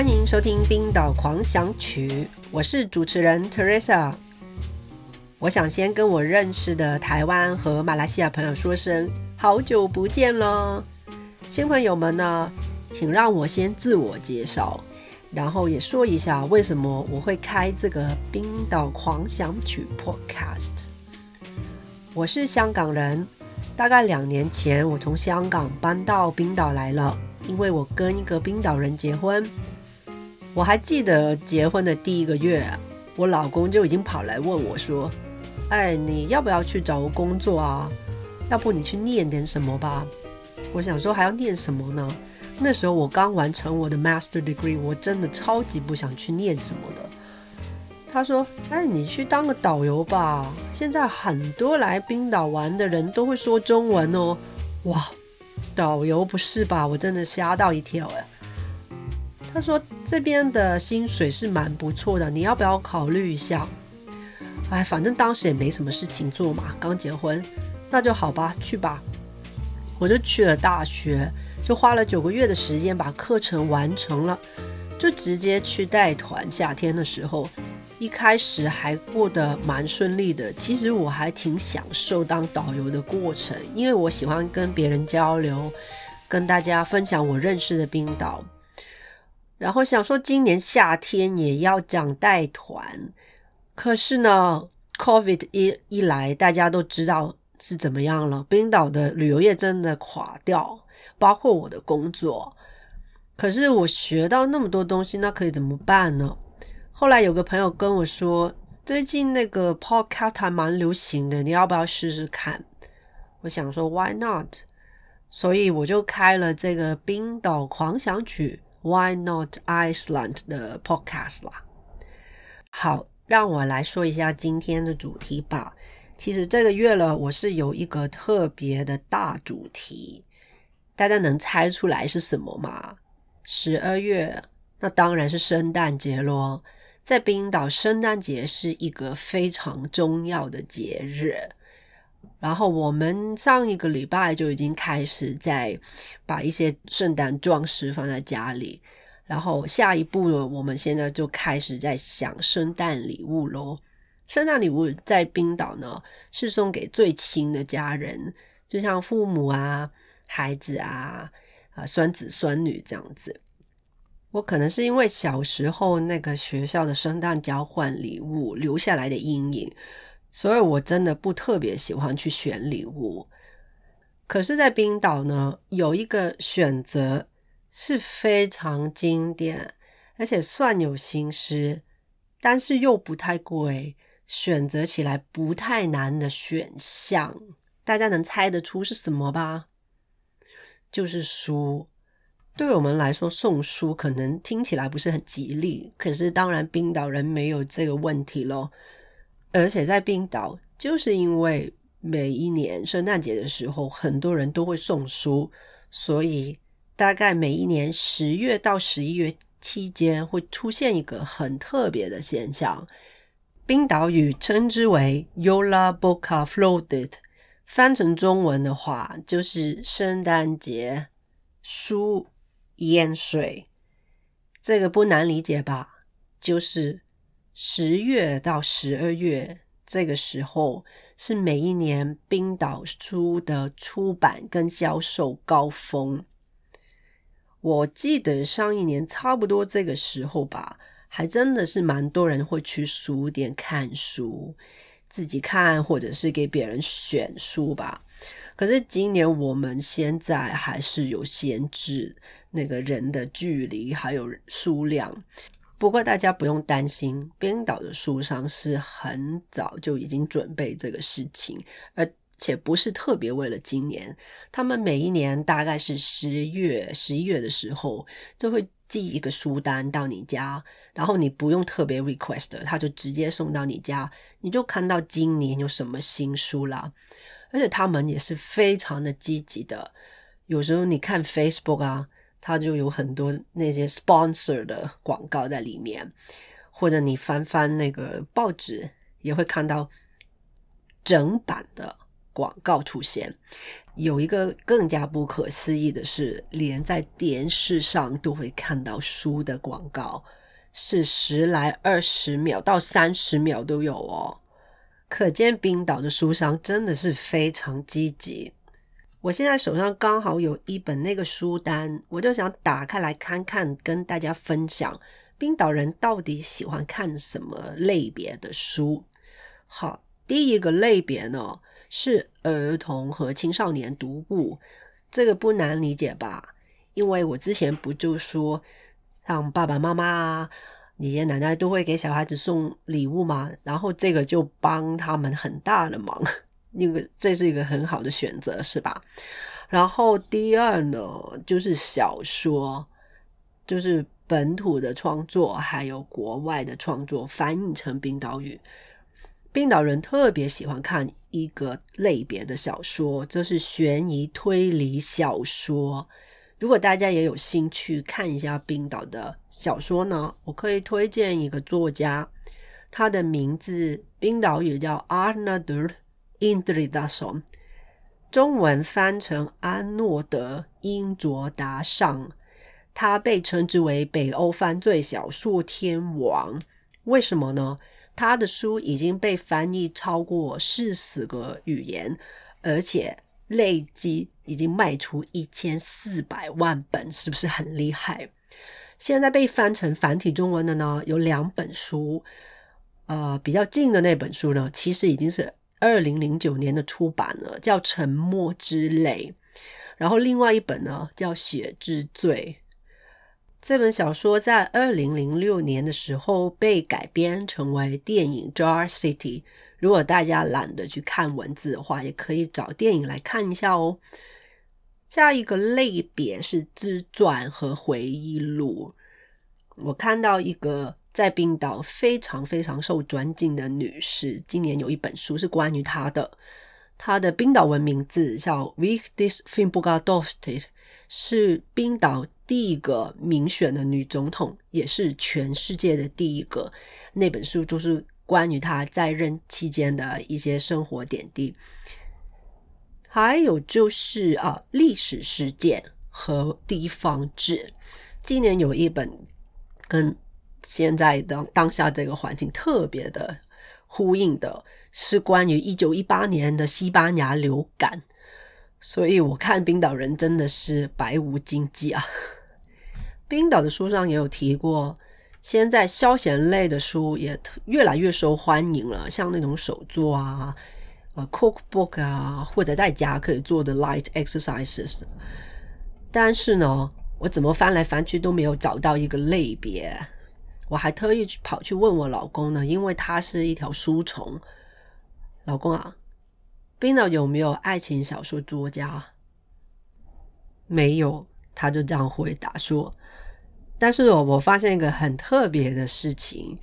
欢迎收听《冰岛狂想曲》，我是主持人 Teresa。我想先跟我认识的台湾和马来西亚朋友说声好久不见了。新朋友们呢，请让我先自我介绍，然后也说一下为什么我会开这个《冰岛狂想曲》Podcast。我是香港人，大概两年前我从香港搬到冰岛来了，因为我跟一个冰岛人结婚。我还记得结婚的第一个月，我老公就已经跑来问我说。哎，你要不要去找个工作啊？要不你去念点什么吧？我想说还要念什么呢？那时候我刚完成我的 master degree，我真的超级不想去念什么的。他说：“哎，你去当个导游吧，现在很多来冰岛玩的人都会说中文哦。”哇，导游不是吧？我真的吓到一跳哎。他说这边的薪水是蛮不错的，你要不要考虑一下？哎，反正当时也没什么事情做嘛，刚结婚，那就好吧，去吧。我就去了大学，就花了九个月的时间把课程完成了，就直接去带团。夏天的时候，一开始还过得蛮顺利的。其实我还挺享受当导游的过程，因为我喜欢跟别人交流，跟大家分享我认识的冰岛。然后想说今年夏天也要讲带团。可是呢，COVID 一一来，大家都知道是怎么样了。冰岛的旅游业真的垮掉，包括我的工作。可是我学到那么多东西，那可以怎么办呢？后来有个朋友跟我说，最近那个 Podcast 还蛮流行的，你要不要试试看？我想说 Why not？所以我就开了这个冰岛狂想曲 Why not Iceland 的 Podcast 啦。好。让我来说一下今天的主题吧。其实这个月了，我是有一个特别的大主题，大家能猜出来是什么吗？十二月，那当然是圣诞节咯。在冰岛，圣诞节是一个非常重要的节日。然后我们上一个礼拜就已经开始在把一些圣诞装饰放在家里。然后下一步，我们现在就开始在想圣诞礼物喽。圣诞礼物在冰岛呢，是送给最亲的家人，就像父母啊、孩子啊、啊孙子孙女这样子。我可能是因为小时候那个学校的圣诞交换礼物留下来的阴影，所以我真的不特别喜欢去选礼物。可是，在冰岛呢，有一个选择。是非常经典，而且算有心思，但是又不太贵，选择起来不太难的选项。大家能猜得出是什么吧？就是书。对我们来说，送书可能听起来不是很吉利，可是当然冰岛人没有这个问题咯。而且在冰岛，就是因为每一年圣诞节的时候，很多人都会送书，所以。大概每一年十月到十一月期间会出现一个很特别的现象，冰岛语称之为 “Yola Boka Floated”，翻成中文的话就是圣诞节书淹水。这个不难理解吧？就是十月到十二月这个时候是每一年冰岛书的出版跟销售高峰。我记得上一年差不多这个时候吧，还真的是蛮多人会去书店看书，自己看或者是给别人选书吧。可是今年我们现在还是有限制那个人的距离还有数量。不过大家不用担心，冰岛的书商是很早就已经准备这个事情，而。且不是特别为了今年，他们每一年大概是十月、十一月的时候，就会寄一个书单到你家，然后你不用特别 request，他就直接送到你家，你就看到今年有什么新书啦。而且他们也是非常的积极的，有时候你看 Facebook 啊，它就有很多那些 sponsor 的广告在里面，或者你翻翻那个报纸，也会看到整版的。广告出现，有一个更加不可思议的是，连在电视上都会看到书的广告，是十来二十秒到三十秒都有哦。可见冰岛的书商真的是非常积极。我现在手上刚好有一本那个书单，我就想打开来看看，跟大家分享冰岛人到底喜欢看什么类别的书。好，第一个类别呢是儿童和青少年读物，这个不难理解吧？因为我之前不就说，像爸爸妈妈啊。爷爷奶奶都会给小孩子送礼物嘛，然后这个就帮他们很大的忙，那个这是一个很好的选择，是吧？然后第二呢，就是小说，就是本土的创作，还有国外的创作翻译成冰岛语。冰岛人特别喜欢看一个类别的小说，就是悬疑推理小说。如果大家也有兴趣看一下冰岛的小说呢，我可以推荐一个作家，他的名字冰岛语叫 Arnadur in 30中文翻成安诺德英卓达尚。他被称之为北欧犯罪小说天王，为什么呢？他的书已经被翻译超过四十个语言，而且。累计已经卖出一千四百万本，是不是很厉害？现在被翻成繁体中文的呢，有两本书。呃，比较近的那本书呢，其实已经是二零零九年的出版了，叫《沉默之泪》。然后另外一本呢，叫《血之罪》。这本小说在二零零六年的时候被改编成为电影《Jar City》。如果大家懒得去看文字的话，也可以找电影来看一下哦。下一个类别是自传和回忆录。我看到一个在冰岛非常非常受尊敬的女士，今年有一本书是关于她的。她的冰岛文名字叫 Vigdis Finnbogadottir，是冰岛第一个民选的女总统，也是全世界的第一个。那本书就是。关于她在任期间的一些生活点滴，还有就是啊，历史事件和地方志。今年有一本跟现在的当下这个环境特别的呼应的，是关于一九一八年的西班牙流感。所以我看冰岛人真的是百无禁忌啊。冰岛的书上也有提过。现在消闲类的书也越来越受欢迎了，像那种手作啊、呃 cookbook 啊，或者在家可以做的 light exercises。但是呢，我怎么翻来翻去都没有找到一个类别。我还特意去跑去问我老公呢，因为他是一条书虫。老公啊，冰岛有没有爱情小说作家？没有，他就这样回答说。但是我我发现一个很特别的事情，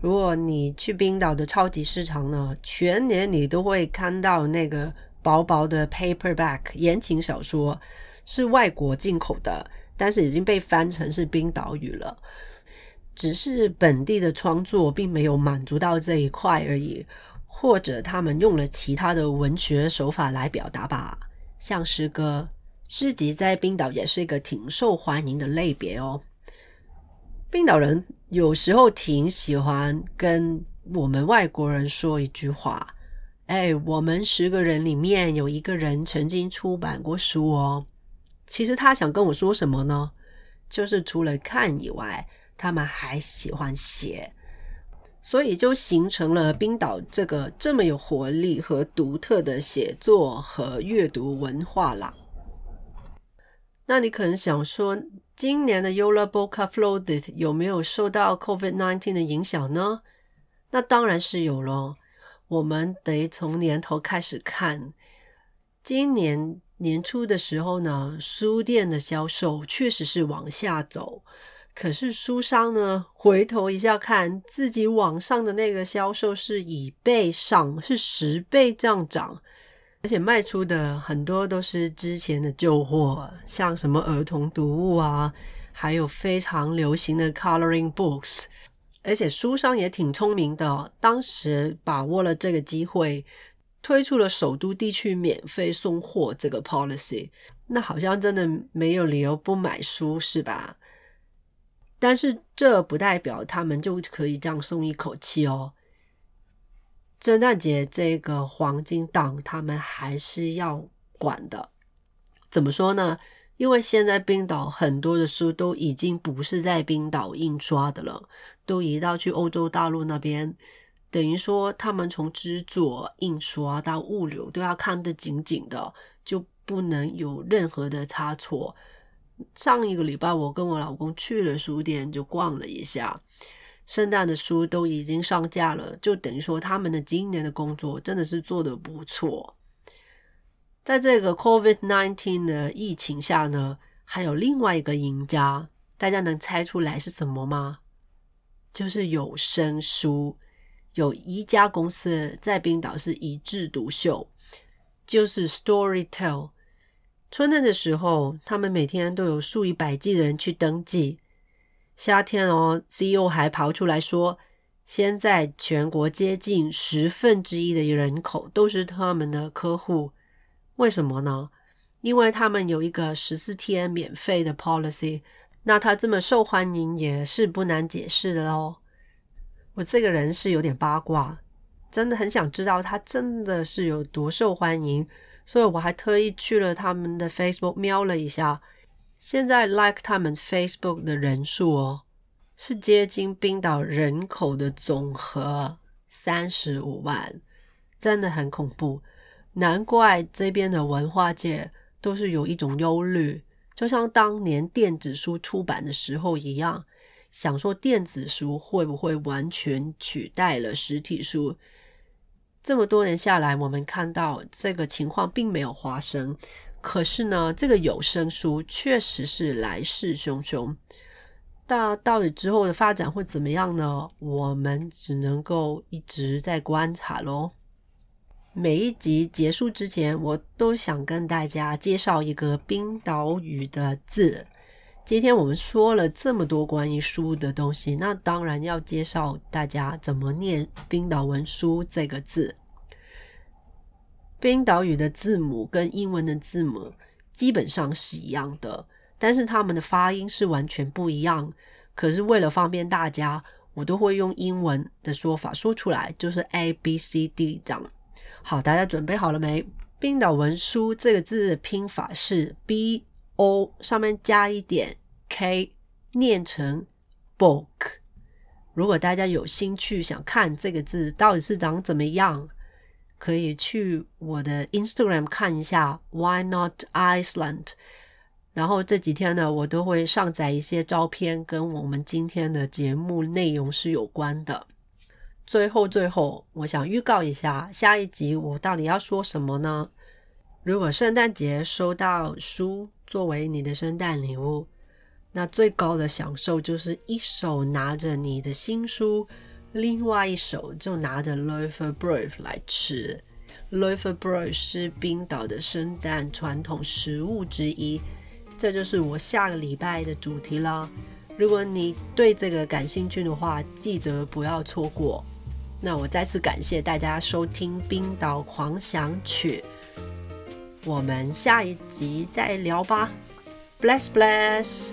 如果你去冰岛的超级市场呢，全年你都会看到那个薄薄的 paperback 言情小说，是外国进口的，但是已经被翻成是冰岛语了。只是本地的创作并没有满足到这一块而已，或者他们用了其他的文学手法来表达吧，像诗歌、诗集，在冰岛也是一个挺受欢迎的类别哦。冰岛人有时候挺喜欢跟我们外国人说一句话：“哎，我们十个人里面有一个人曾经出版过书哦。”其实他想跟我说什么呢？就是除了看以外，他们还喜欢写，所以就形成了冰岛这个这么有活力和独特的写作和阅读文化啦。那你可能想说？今年的 Yola Boca Flooded 有没有受到 COVID-19 的影响呢？那当然是有咯。我们得从年头开始看。今年年初的时候呢，书店的销售确实是往下走。可是书商呢，回头一下看自己网上的那个销售是以倍上，是十倍这样涨。而且卖出的很多都是之前的旧货，像什么儿童读物啊，还有非常流行的 coloring books。而且书商也挺聪明的，当时把握了这个机会，推出了首都地区免费送货这个 policy，那好像真的没有理由不买书是吧？但是这不代表他们就可以这样松一口气哦。圣诞节这个黄金档，他们还是要管的。怎么说呢？因为现在冰岛很多的书都已经不是在冰岛印刷的了，都移到去欧洲大陆那边。等于说，他们从制作、印刷到物流都要看得紧紧的，就不能有任何的差错。上一个礼拜，我跟我老公去了书店，就逛了一下，圣诞的书都已经上架了，就等于说他们的今年的工作真的是做得不错。在这个 COVID-19 的疫情下呢，还有另外一个赢家，大家能猜出来是什么吗？就是有声书。有一家公司在冰岛是一枝独秀，就是 Storytel。春天的时候，他们每天都有数以百计的人去登记。夏天哦，CEO 还跑出来说，现在全国接近十分之一的人口都是他们的客户。为什么呢？因为他们有一个十四天免费的 policy。那他这么受欢迎也是不难解释的哦。我这个人是有点八卦，真的很想知道他真的是有多受欢迎，所以我还特意去了他们的 Facebook 瞄了一下，现在 like 他们 Facebook 的人数哦，是接近冰岛人口的总和三十五万，真的很恐怖，难怪这边的文化界都是有一种忧虑，就像当年电子书出版的时候一样。想说电子书会不会完全取代了实体书？这么多年下来，我们看到这个情况并没有发生。可是呢，这个有声书确实是来势汹汹。那到底之后的发展会怎么样呢？我们只能够一直在观察喽。每一集结束之前，我都想跟大家介绍一个冰岛语的字。今天我们说了这么多关于书的东西，那当然要介绍大家怎么念冰岛文“书”这个字。冰岛语的字母跟英文的字母基本上是一样的，但是它们的发音是完全不一样。可是为了方便大家，我都会用英文的说法说出来，就是 A B C D 这样。好，大家准备好了没？冰岛文“书”这个字的拼法是 B。O 上面加一点 k，念成 book。如果大家有兴趣想看这个字到底是长怎么样，可以去我的 Instagram 看一下 Why Not Iceland。然后这几天呢，我都会上载一些照片，跟我们今天的节目内容是有关的。最后，最后，我想预告一下下一集我到底要说什么呢？如果圣诞节收到书。作为你的圣诞礼物，那最高的享受就是一手拿着你的新书，另外一手就拿着 l o f e r b r e v 来吃。l o f e r b r e v 是冰岛的圣诞传统食物之一，这就是我下个礼拜的主题了。如果你对这个感兴趣的话，记得不要错过。那我再次感谢大家收听《冰岛狂想曲》。我们下一集再聊吧，bless bless。